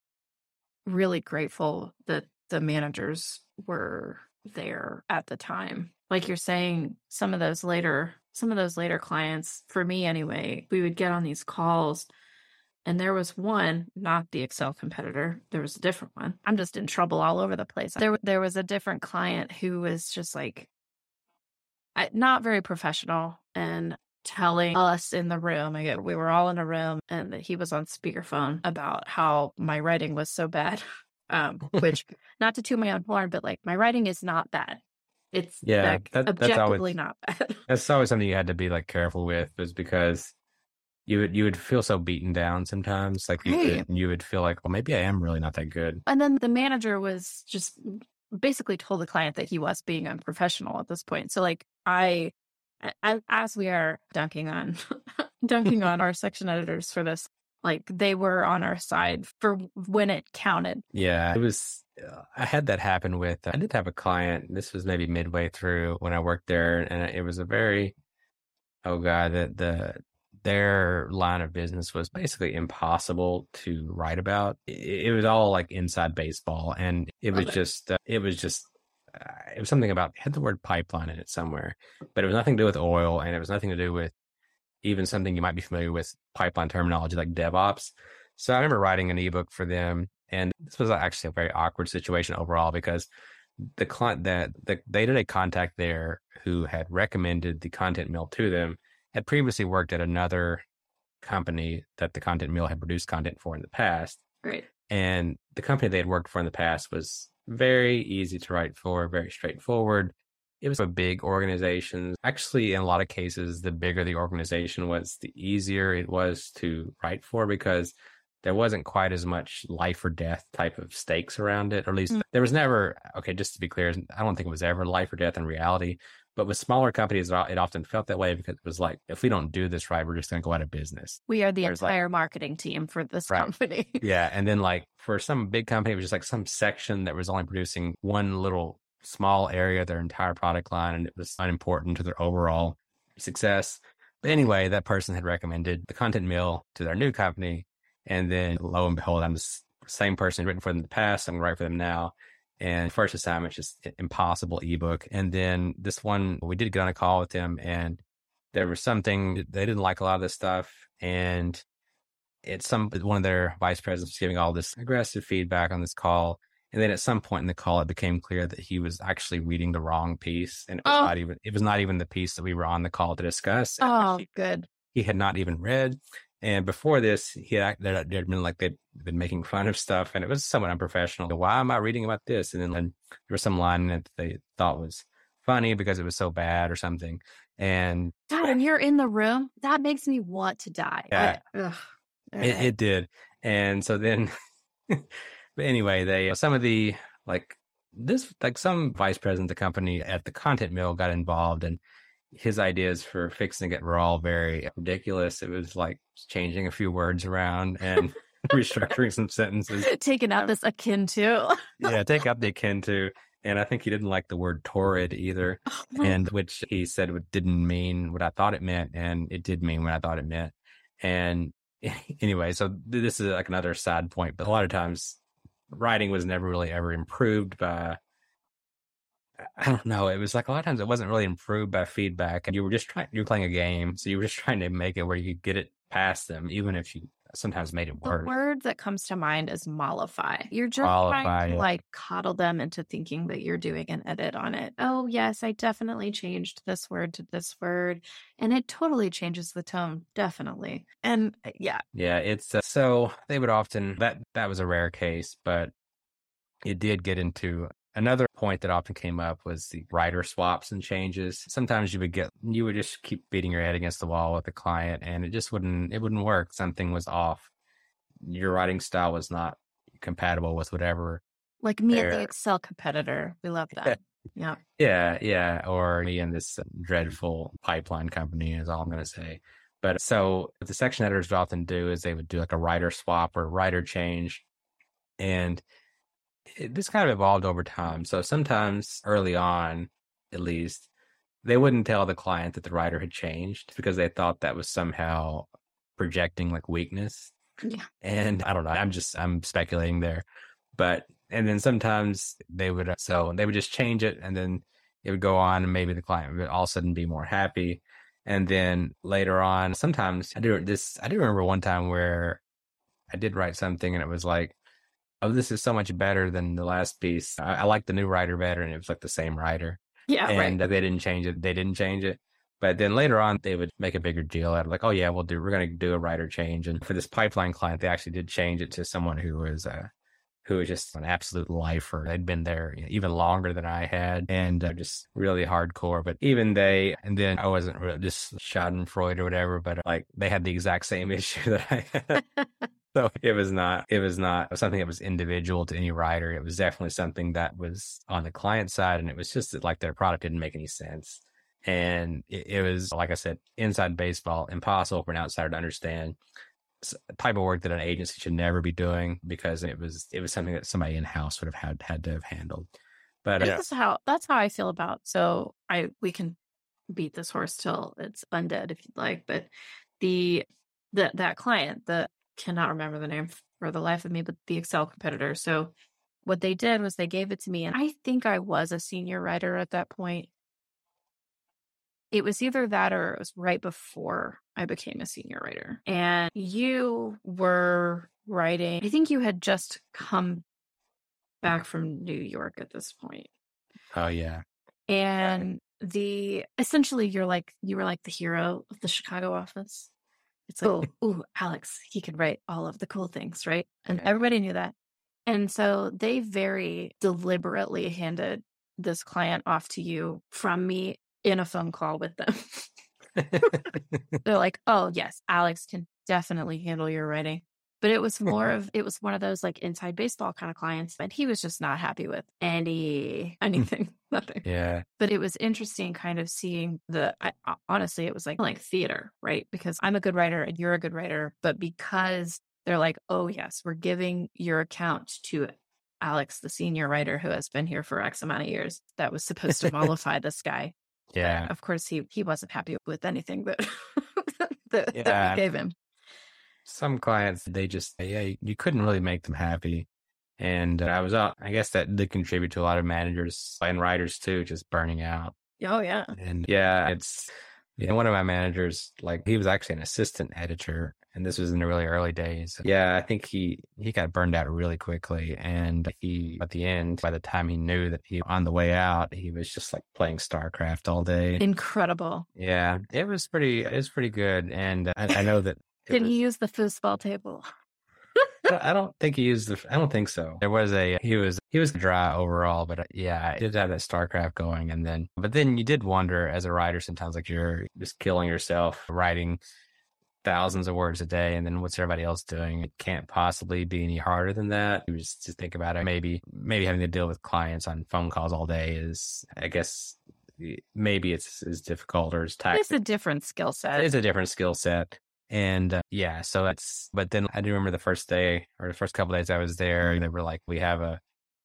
really grateful that the managers were there at the time. Like you're saying, some of those later, some of those later clients, for me anyway, we would get on these calls and there was one, not the Excel competitor. There was a different one. I'm just in trouble all over the place. There, there was a different client who was just like, not very professional and telling us in the room. I get, we were all in a room and he was on speakerphone about how my writing was so bad. Um, which not to toot my own horn, but like my writing is not bad. It's yeah, like, that, objectively that's always not bad. that's always something you had to be like careful with, is because you would you would feel so beaten down sometimes. Like you Right. could, you would feel like, well, maybe I am really not that good. And then the manager was just basically told the client that he was being unprofessional at this point. So like I as we are dunking on dunking on our section editors for this, like they were on our side for when it counted. Yeah, it was. uh, I had that happen with. I did have a client. This was maybe midway through when I worked there, and it was a very. Oh god, that the their line of business was basically impossible to write about. It, it was all like inside baseball, and it was Okay. just. Uh, it was just. It was something about had the word pipeline in it somewhere, but it was nothing to do with oil, and it was nothing to do with even something you might be familiar with pipeline terminology like DevOps. So I remember writing an ebook for them, and this was actually a very awkward situation overall because the client that the, they did a contact there who had recommended the content mill to them had previously worked at another company that the content mill had produced content for in the past Great. and the company they had worked for in the past was very easy to write for, very straightforward. It was a big organization. Actually, in a lot of cases, the bigger the organization was, the easier it was to write for because there wasn't quite as much life or death type of stakes around it. Or at least Mm. there was never, okay, just to be clear, I don't think it was ever life or death in reality. But with smaller companies, it often felt that way because it was like, if we don't do this right, we're just going to go out of business. We are the like- entire marketing team for this Right. company. Yeah. And then like for some big company, it was just like some section that was only producing one little small area of their entire product line and it was unimportant to their overall success. But anyway, that person had recommended the content mill to their new company. And then lo and behold, I'm the same person who'd written for them in the past. I'm going to write for them now. And first assignment, just impossible ebook. And then this one, we did get on a call with them and there was something they didn't like a lot of this stuff. And it's some one of their vice presidents was giving all this aggressive feedback on this call. And then at some point in the call, it became clear that he was actually reading the wrong piece, and it was Oh. not even it was not even the piece that we were on the call to discuss. Oh, he, good. he had not even read. And before this, he had there had been like they'd been making fun of stuff, and it was somewhat unprofessional. Why am I reading about this? And then there was some line that they thought was funny because it was so bad or something. And God, and you're in the room. That makes me want to die. Yeah. I, ugh. It, it did. And so then, but anyway, they, uh, some of the, like, this, like some vice president of the company at the content mill got involved and his ideas for fixing it were all very ridiculous. It was like changing a few words around and restructuring some sentences. taking out this akin to. Yeah, take out the akin to. And I think he didn't like the word torrid either, oh and which he said didn't mean what I thought it meant, and it did mean what I thought it meant. And anyway, so this is like another side point, but a lot of times writing was never really ever improved by. I don't know. It was like a lot of times it wasn't really improved by feedback, and you were just trying. You were playing a game, so you were just trying to make it where you could get it past them, even if you sometimes made it worse. The word that comes to mind is mollify. You're just Mollify, trying to yeah. like coddle them into thinking that you're doing an edit on it. Oh, yes, I definitely changed this word to this word. And it totally changes the tone. Definitely. And uh, yeah, Yeah, it's uh, so they would often that that was a rare case, but it did get into another point that often came up was the writer swaps and changes. Sometimes you would get you would just keep beating your head against the wall with the client and it just wouldn't it wouldn't work. Something was off. Your writing style was not compatible with whatever. like me at the Excel competitor. We love that. Yeah. Yeah, yeah, or me and this dreadful pipeline company is all I'm going to say. But so what the section editors would often do is they would do like a writer swap or writer change. And it, this kind of evolved over time. So sometimes early on, at least, they wouldn't tell the client that the writer had changed because they thought that was somehow projecting like weakness. Yeah. And I don't know, I'm just, I'm speculating there. But and then sometimes they would uh, so they would just change it, and then it would go on, and maybe the client would all of a sudden be more happy. And then later on, sometimes I do this. I do remember one time where I did write something, and it was like, "Oh, this is so much better than the last piece. I, I like the new writer better," and it was like the same writer. Yeah, and right. they didn't change it. They didn't change it. But then later on, they would make a bigger deal out of like, oh yeah, we'll do. We're going to do a writer change. And for this pipeline client, they actually did change it to someone who was uh, who was just an absolute lifer. They'd been there you know, even longer than I had, and uh, just really hardcore. But even they, and then I wasn't really just Schadenfreude or whatever, but like they had the exact same issue that I had. So it was not, it was not something that was individual to any writer. It was definitely something that was on the client side. And it was just that like their product didn't make any sense. And it, it was, like I said, inside baseball, impossible for an outsider to understand type of work that an agency should never be doing because it was, it was something that somebody in house would have had, had to have handled. But uh, that's how, that's how I feel about, so I, we can beat this horse till it's undead if you'd like, but the, the, that client, the cannot remember the name for the life of me, but the Excel competitor. So what they did was they gave it to me, and I think I was a senior writer at that point. It was either that or it was right before I became a senior writer. And you were writing, I think you had just come back from New York at this point. Oh, yeah. And the essentially you're like you were like the hero of the Chicago office. It's like, oh, ooh, Alex, he can write all of the cool things, right? And everybody knew that. And so they very deliberately handed this client off to you from me in a phone call with them. They're like, oh, yes, Alex can definitely handle your writing. But it was more of, it was one of those like inside baseball kind of clients. And he was just not happy with any, hmm. anything, nothing. Yeah. But it was interesting kind of seeing the, I, honestly, it was like, like theater, right? Because I'm a good writer and you're a good writer. But because they're like, oh, yes, we're giving your account to Alex, the senior writer who has been here for X amount of years, that was supposed to mollify this guy. Yeah. But of course, he he wasn't happy with anything that that, Yeah. that we gave him. Some clients, they just, say, yeah, you couldn't really make them happy. And uh, I was out, I guess that did contribute to a lot of managers and writers too, just burning out. Oh yeah. And yeah, it's, yeah, one of my managers, like he was actually an assistant editor and this was in the really early days. Yeah, I think he, he got burned out really quickly. And he, at the end, by the time he knew that he on the way out, he was just like playing StarCraft all day. Incredible. Yeah, it was pretty, it was pretty good. And uh, I, I know that Did was- he use the foosball table? I don't- think he used the. I don't think so. There was a. He was. He was dry overall, but uh, yeah, I did have that StarCraft going, and then. But then you did wonder as a writer sometimes, like you're just killing yourself writing thousands of words a day, and then what's everybody else doing? It can't possibly be any harder than that. You just, just think about it. Maybe maybe having to deal with clients on phone calls all day is, I guess, maybe it's as difficult or as It's a different skill set. It's a different skill set. And uh, yeah, so that's, but then I do remember the first day or the first couple days I was there, they were like, we have a,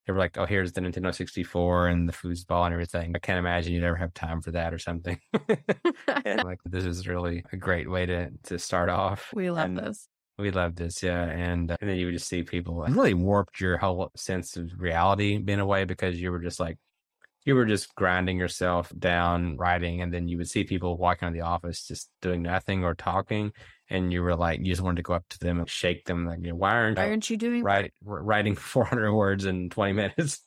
they were like, oh, here's the Nintendo 64 and the foosball and everything. I can't imagine you'd ever have time for that or something. and like, this is really a great way to, to start off. we love And this. We love this, yeah. And, uh, and then you would just see people it really warped your whole sense of reality in a way because you were just like, you were just grinding yourself down writing and then you would see people walking out of the office just doing nothing or talking and you were like you just wanted to go up to them and shake them like you know, why aren't Why you aren't you doing write, writing 400 words in 20 minutes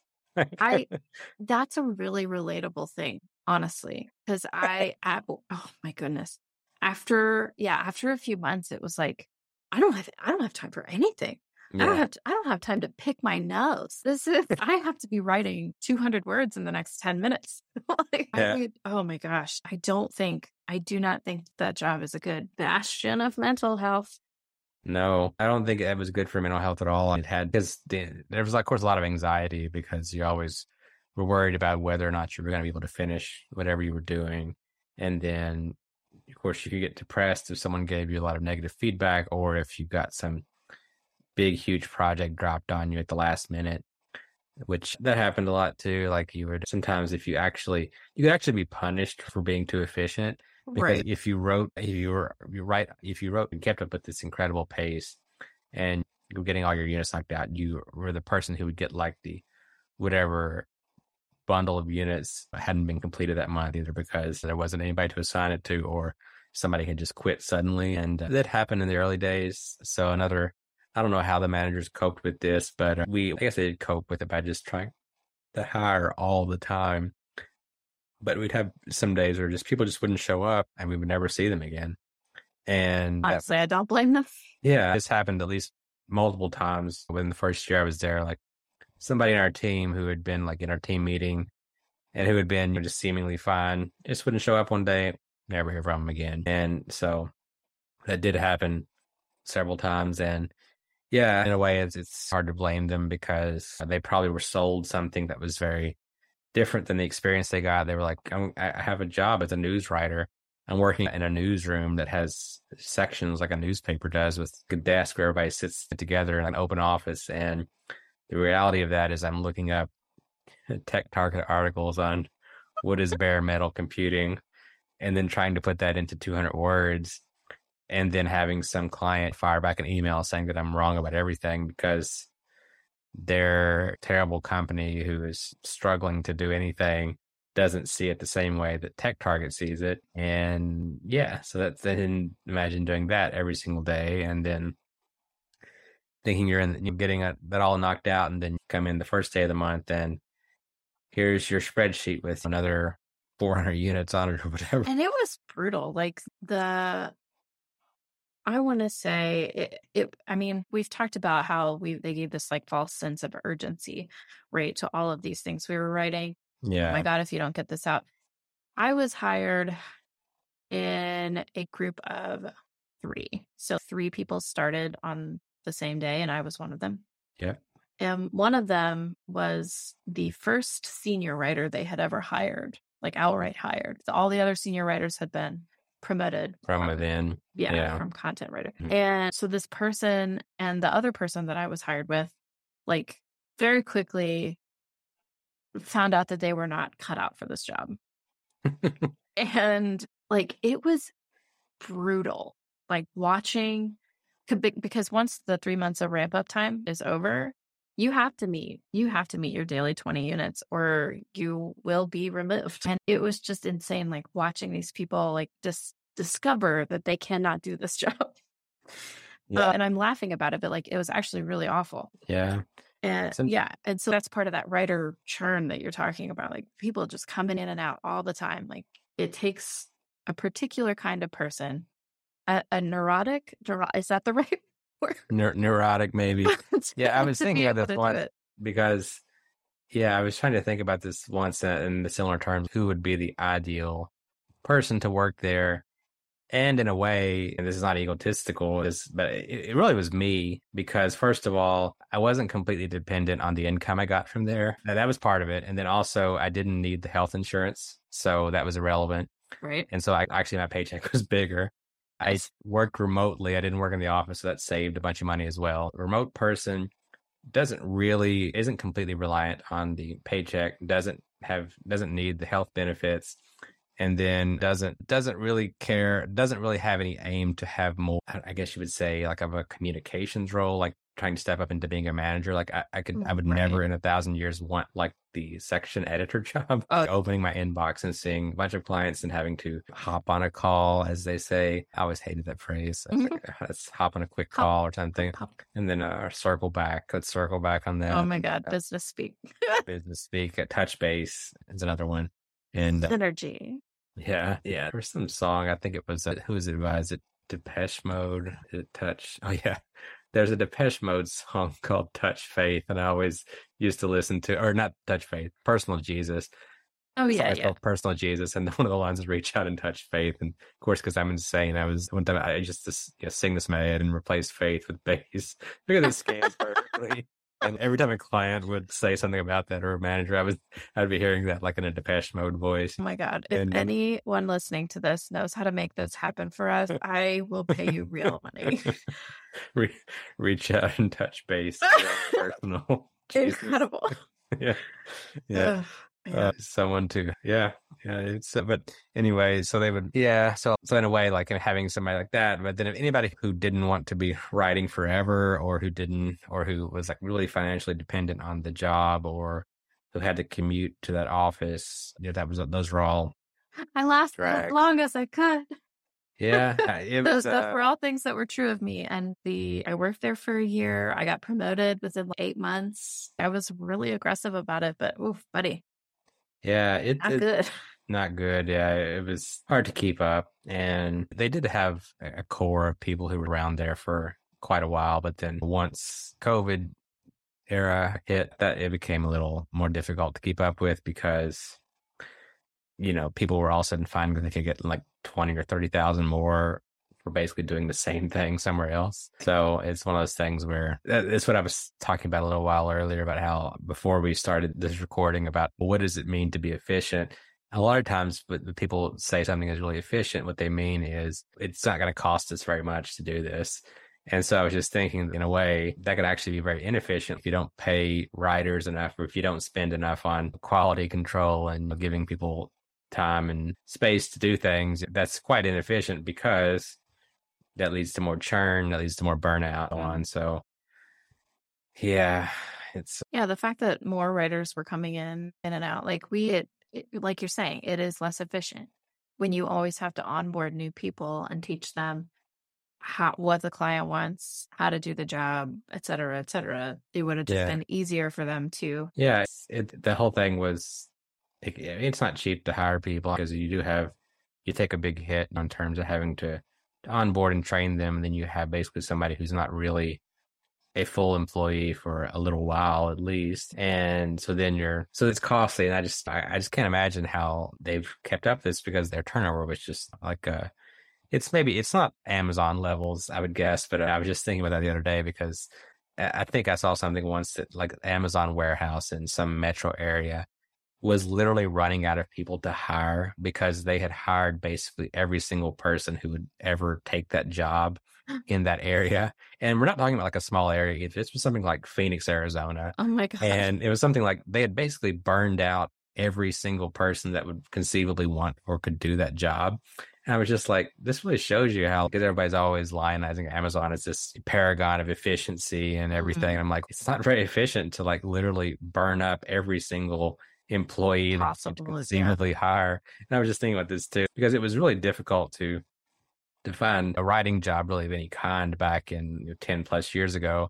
I that's a really relatable thing, honestly, because I, I oh my goodness, after yeah, after a few months, it was like I don't have I don't have time for anything. I don't have to, I don't have time to pick my nose. This is I have to be writing 200 words in the next 10 minutes. like, Yeah. would- oh my gosh, I don't think I do not think that job is a good bastion of mental health. no i don't think it was good for mental health at all it had because the, there was of course a lot of anxiety because you always were worried about whether or not you were going to be able to finish whatever you were doing and then of course you could get depressed if someone gave you a lot of negative feedback or if you got some big huge project dropped on you at the last minute which that happened a lot too like you were sometimes if you actually you could actually be punished for being too efficient because if you wrote if you were you write if you wrote and kept up with this incredible pace and you're getting all your units knocked out, you were the person who would get like the whatever bundle of units hadn't been completed that month either because there wasn't anybody to assign it to or somebody had just quit suddenly. And that happened in the early days. So another, I don't know how the managers coped with this, but uh, we, I guess they did cope with it by just trying to hire all the time. But we'd have some days where just people just wouldn't show up and we would never see them again. And honestly, that, I don't blame them. Yeah, this happened at least multiple times within the first year I was there. Like somebody in our team who had been like in our team meeting and who had been you know, just seemingly fine just wouldn't show up one day, never hear from them again. And so that did happen several times. And yeah, in a way, it's, it's hard to blame them because they probably were sold something that was very different than the experience they got. They were like, I have a job as a news writer. I'm working in a newsroom that has sections like a newspaper does with a desk where everybody sits together in an open office. And the reality of that is I'm looking up TechTarget articles on what is bare metal computing and then trying to put that into 200 words and then having some client fire back an email saying that I'm wrong about everything because their terrible company who is struggling to do anything doesn't see it the same way that TechTarget sees it. And yeah, so that's then imagine doing that every single day and then thinking you're in you're getting a, that all knocked out and then you come in the first day of the month and here's your spreadsheet with another 400 units on it or whatever. And it was brutal. Like the I want to say it, it, I mean, we've talked about how we they gave this like false sense of urgency, right, to all of these things we were writing. Yeah. Oh my God, if you don't get this out. I was hired in a group of three. So three people started on the same day, and I was one of them. Yeah. And one of them was the first senior writer they had ever hired, like outright hired. All the other senior writers had been promoted from within. Yeah, yeah. from content writer. Mm-hmm. And so this person and the other person that I was hired with, like very quickly found out that they were not cut out for this job. and like it was brutal. Like watching because once the three months of ramp up time is over, you have to meet you have to meet your daily 20 units or you will be removed. And it was just insane like watching these people like just discover that they cannot do this job. Yeah. Uh, and i'm laughing about it but like it was actually really awful. Yeah. And yeah and so that's part of that writer churn that you're talking about like people just coming in and out all the time like it takes a particular kind of person a, a neurotic is that the right Neur- neurotic, maybe. yeah, I was thinking about this once because, yeah, I was trying to think about this once in the similar terms. Who would be the ideal person to work there? And in a way, and this is not egotistical, is but it, it really was me because first of all, I wasn't completely dependent on the income I got from there. Now, that was part of it, and then also I didn't need the health insurance, so that was irrelevant. Right. And so I actually my paycheck was bigger. I worked remotely. I didn't work in the office, so that saved a bunch of money as well. A remote person doesn't really isn't completely reliant on the paycheck, doesn't have doesn't need the health benefits, and then doesn't doesn't really care, doesn't really have any aim to have more I guess you would say like of a communications role, like trying to step up into being a manager. Like I, I could, I would never in a thousand years want like the section editor job, uh, opening my inbox and seeing a bunch of clients and having to hop on a call, as they say. I always hated that phrase. Mm-hmm. Like, let's hop on a quick hop, call or something, hop. and then uh, circle back. Let's circle back on that. Oh my god, uh, business speak. business speak. At touch base is another one, and uh, synergy. Yeah, yeah. There's some song. I think it was uh, who was it? Was it Depeche Mode? It touch. Oh yeah, there's a Depeche Mode song called Touch Faith, and I always used to listen to, or not Touch Faith, Personal Jesus. Oh yeah, yeah. Personal Jesus, and one of the lines is "Reach out and touch faith." And of course, because I'm insane, I was one time I just, just you know, sing this in my head and replace faith with base Look at this scans perfectly. And every time a client would say something about that or a manager, I was I'd be hearing that like in a Depeche Mode voice. Oh my god! If and, anyone listening to this knows how to make this happen for us, I will pay you real money. Re- reach out and touch base. personal. Incredible. yeah, yeah. Uh, someone to yeah Yeah, it's uh, but anyway, so they would yeah. So so in a way, like having somebody like that. But then if anybody who didn't want to be writing forever, or who didn't, or who was like really financially dependent on the job, or who had to commute to that office, yeah, that was those were all. I lasted as long as I could. Yeah, it those was, those uh, were all things that were true of me. And the I worked there for a year. I got promoted within like eight months. I was really aggressive about it, but oof, buddy, yeah, it, not it good. not good. Yeah, it was hard to keep up, and they did have a core of people who were around there for quite a while. But then once COVID era hit, that it became a little more difficult to keep up with because you know people were all of a sudden finding they could get like twenty or thirty thousand more for basically doing the same thing somewhere else. So it's one of those things where uh, it's what I was talking about a little while earlier about how before we started this recording about what does it mean to be efficient. A lot of times, when people say something is really efficient, what they mean is it's not going to cost us very much to do this. And so I was just thinking, in a way, that could actually be very inefficient if you don't pay writers enough, or if you don't spend enough on quality control and giving people time and space to do things. That's quite inefficient because that leads to more churn, that leads to more burnout on. So, yeah, it's Yeah, the fact that more writers were coming in in and out, like we, it, it, like you're saying, it is less efficient when you always have to onboard new people and teach them how what the client wants, how to do the job, et cetera, et cetera. It would have just Yeah. been easier for them to. Yeah, it the whole thing was it, it's not cheap to hire people because you do have you take a big hit in terms of having to onboard and train them, and then you have basically somebody who's not really a full employee for a little while at least, and so then you're so it's costly, and I just I, I just can't imagine how they've kept up this because their turnover was just like uh it's maybe it's not Amazon levels, I would guess, but I was just thinking about that the other day because I think I saw something once that like Amazon warehouse in some metro area was literally running out of people to hire because they had hired basically every single person who would ever take that job in that area. And we're not talking about like a small area. This was something like Phoenix, Arizona. Oh my god! And it was something like they had basically burned out every single person that would conceivably want or could do that job. And I was just like, this really shows you how, because everybody's always lionizing Amazon as this paragon of efficiency and everything. Mhm. I'm like, it's not very efficient to like literally burn up every single employee that you could Possible, yeah. conceivably hire. And I was just thinking about this too, because it was really difficult to to find a writing job really of any kind back in you know, 10 plus years ago.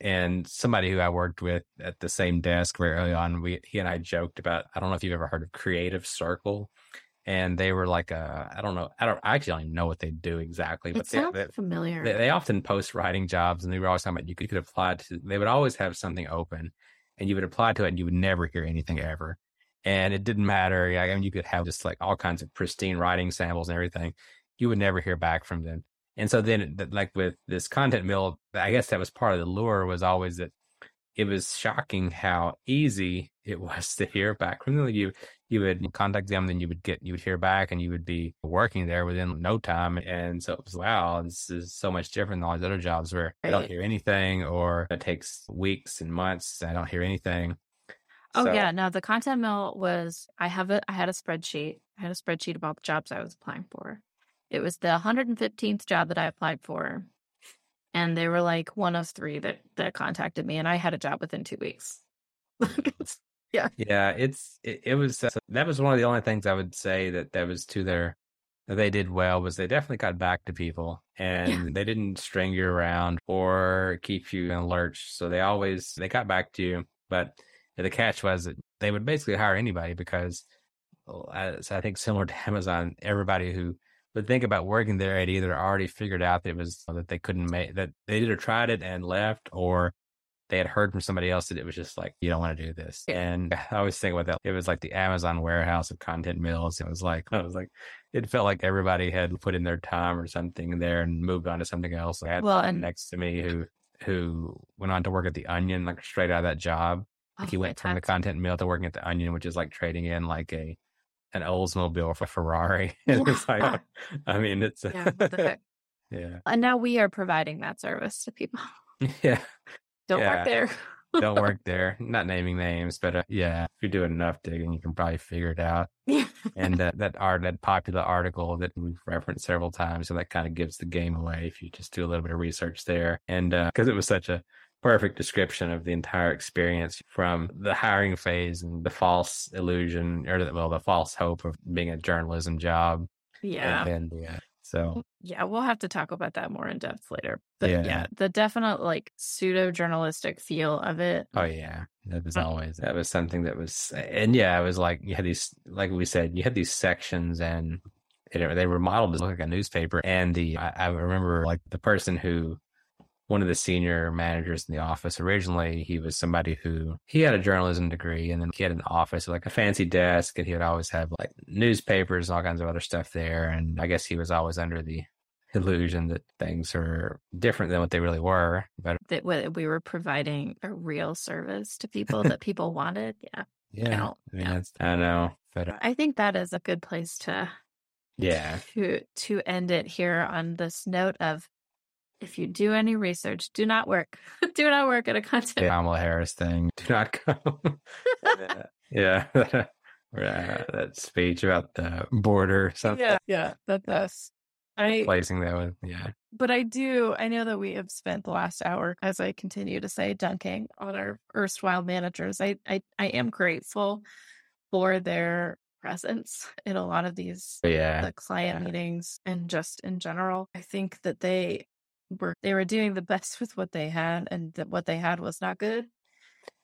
And somebody who I worked with at the same desk very early on, we he and I joked about, I don't know if you've ever heard of Creative Circle. And they were like, uh, I don't know, I don't, I actually don't even know what they do exactly, but it they, sounds they, familiar. they, they often post writing jobs and they were always talking about you could, could apply to, they would always have something open and you would apply to it and you would never hear anything ever. And it didn't matter. I mean, you could have just like all kinds of pristine writing samples and everything. You would never hear back from them. And so then, like with this content mill, I guess that was part of the lure was always that it was shocking how easy it was to hear back from them. You you would contact them, then you would get you would hear back, and you would be working there within no time. And so it was wow, this is so much different than all these other jobs where I don't hear anything, or it takes weeks and months. I don't hear anything. Oh So- yeah, no, the content mill was I have it I had a spreadsheet. I had a spreadsheet about the jobs I was applying for. It was the 115th job that I applied for. And they were like one of three that that contacted me and I had a job within 2 weeks. Yeah, Yeah. it's it, it was uh, that was one of the only things I would say that that was to their that they did well was they definitely got back to people and they didn't string you around or keep you in a lurch. So they always they got back to you, but the catch was that they would basically hire anybody because as I think similar to Amazon, everybody who would think about working there had either already figured out that it was that they couldn't make that they either tried it and left or they had heard from somebody else that it was just like you don't want to do this. Yeah. and i always think about that. It was like the amazon warehouse of content mills. It was like i was like it felt like everybody had put in their time or something there and moved on to something else. I had Well, and- next to me who who went on to work at the onion like straight out of that job. Oh, like he oh, went from the content mill to working at the onion which is like trading in like a an oldsmobile for ferrari and it's like i mean it's Yeah, what the heck. yeah And now we are providing that service to people. yeah Don't Yeah. work there. don't work there. Not naming names, but uh, yeah, if you're doing enough digging, you can probably figure it out. and uh, that art, that popular article that we've referenced several times, so that kind of gives the game away if you just do a little bit of research there. And because uh, it was such a perfect description of the entire experience from the hiring phase and the false illusion or the, well the false hope of being a journalism job. Yeah. and, and yeah so yeah we'll have to talk about that more in depth later. But yeah, yeah the definite like pseudo journalistic feel of it. Oh yeah. That was mm. always that was something that was and yeah it was like you had these like we said you had these sections and it, they were modeled to look like a newspaper. And the I, I remember like the person who one of the senior managers in the office. Originally, he was somebody who he had a journalism degree and then he had an office, like a fancy desk, and he would always have like newspapers and all kinds of other stuff there. And I guess he was always under the illusion that things are different than what they really were. But that we were providing a real service to people that people wanted. Yeah. Yeah. I, mean, yeah. I know. But uh I think that is a good place to yeah to to end it here on this note of if you do any research, do not work. do not work at a content. The Kamala Harris thing. Do not go. yeah. yeah. that speech about the border something. Yeah, yeah, that's us. I placing that one. yeah. But I do I know that we have spent the last hour, as I continue to say, dunking on our erstwhile managers. I I, I am grateful for their presence in a lot of these yeah the client yeah. meetings and just in general. I think that they were they were doing the best with what they had, and that what they had was not good.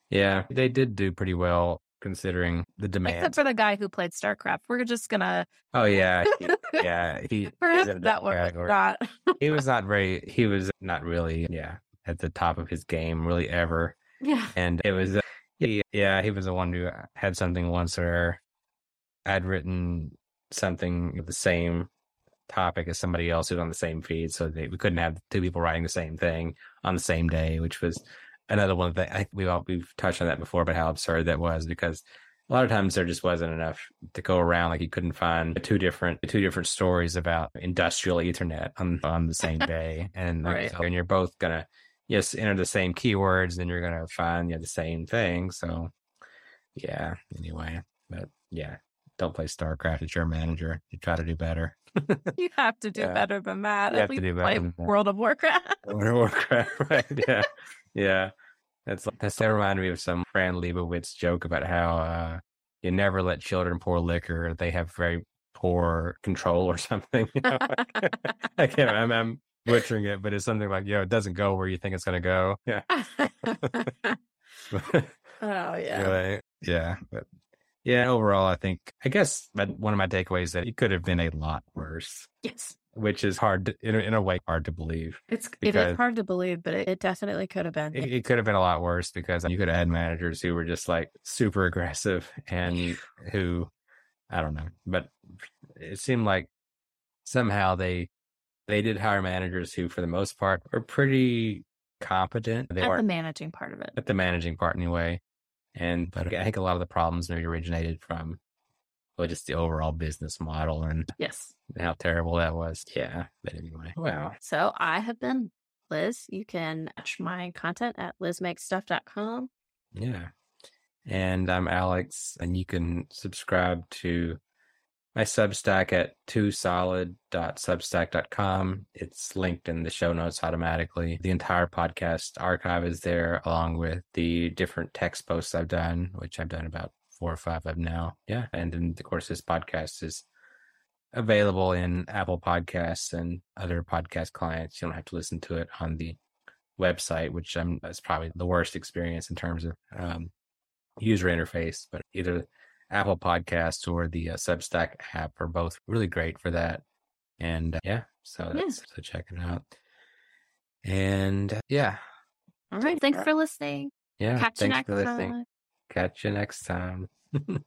Yeah, they did do pretty well considering the demand. Except for the guy who played StarCraft. We're just gonna. Oh yeah, he, yeah. He perhaps that was not. he was not very. He was not really. Yeah, at the top of his game, really ever. Yeah, and it was. Uh, yeah, he was the one who had something once where I'd written something the same topic as somebody else who's on the same feed. So they, we couldn't have two people writing the same thing on the same day, which was another one that I think we've all, we've touched on that before, but how absurd that was because a lot of times there just wasn't enough to go around. Like you couldn't find two different two different stories about industrial Ethernet on on the same day, and like, right. so, and you're both gonna yes enter the same keywords, and you're gonna find yeah, the same thing. So yeah. Anyway, but yeah, don't play StarCraft. It's your manager. You try to do better. you have to do yeah. better than that. You At least play World of Warcraft. World of Warcraft, right? Yeah, yeah. That's that's that reminded me of some Fran Lebowitz joke about how uh, you never let children pour liquor; they have very poor control or something. You know? I can't. I'm, I'm butchering it, but it's something like, "Yo, it doesn't go where you think it's going to go." Yeah. oh yeah. Anyway, yeah, but yeah, overall, I think, I guess one of my takeaways that it could have been a lot worse. Yes. Which is hard, to, in, a, in a way, hard to believe. It's it is hard to believe, but it, it definitely could have been. It, it, could have been a lot worse because you could have had managers who were just like super aggressive and who, I don't know, but it seemed like somehow they they did hire managers who, for the most part, were pretty competent. They at the managing part of it. At the managing part, anyway. And but I think a lot of the problems maybe originated from well, just the overall business model and yes, how terrible that was. Yeah. But anyway, wow. So I have been Liz. You can watch my content at lizmakesstuff.com. Yeah. And I'm Alex, and you can subscribe to my Substack at twosolid.substack.com. It's linked in the show notes automatically. The entire podcast archive is there, along with the different text posts I've done, which I've done about four or five of now. Yeah. And then, of course, this podcast is available in Apple Podcasts and other podcast clients. You don't have to listen to it on the website, which I'm, is probably the worst experience in terms of um, user interface, but either Apple Podcasts or the uh, Substack app are both really great for that. And uh, yeah, so that's yeah. so check it out. And uh, yeah. All right. Thanks for listening. Yeah. Catch thanks for listening. Time. Catch you next time.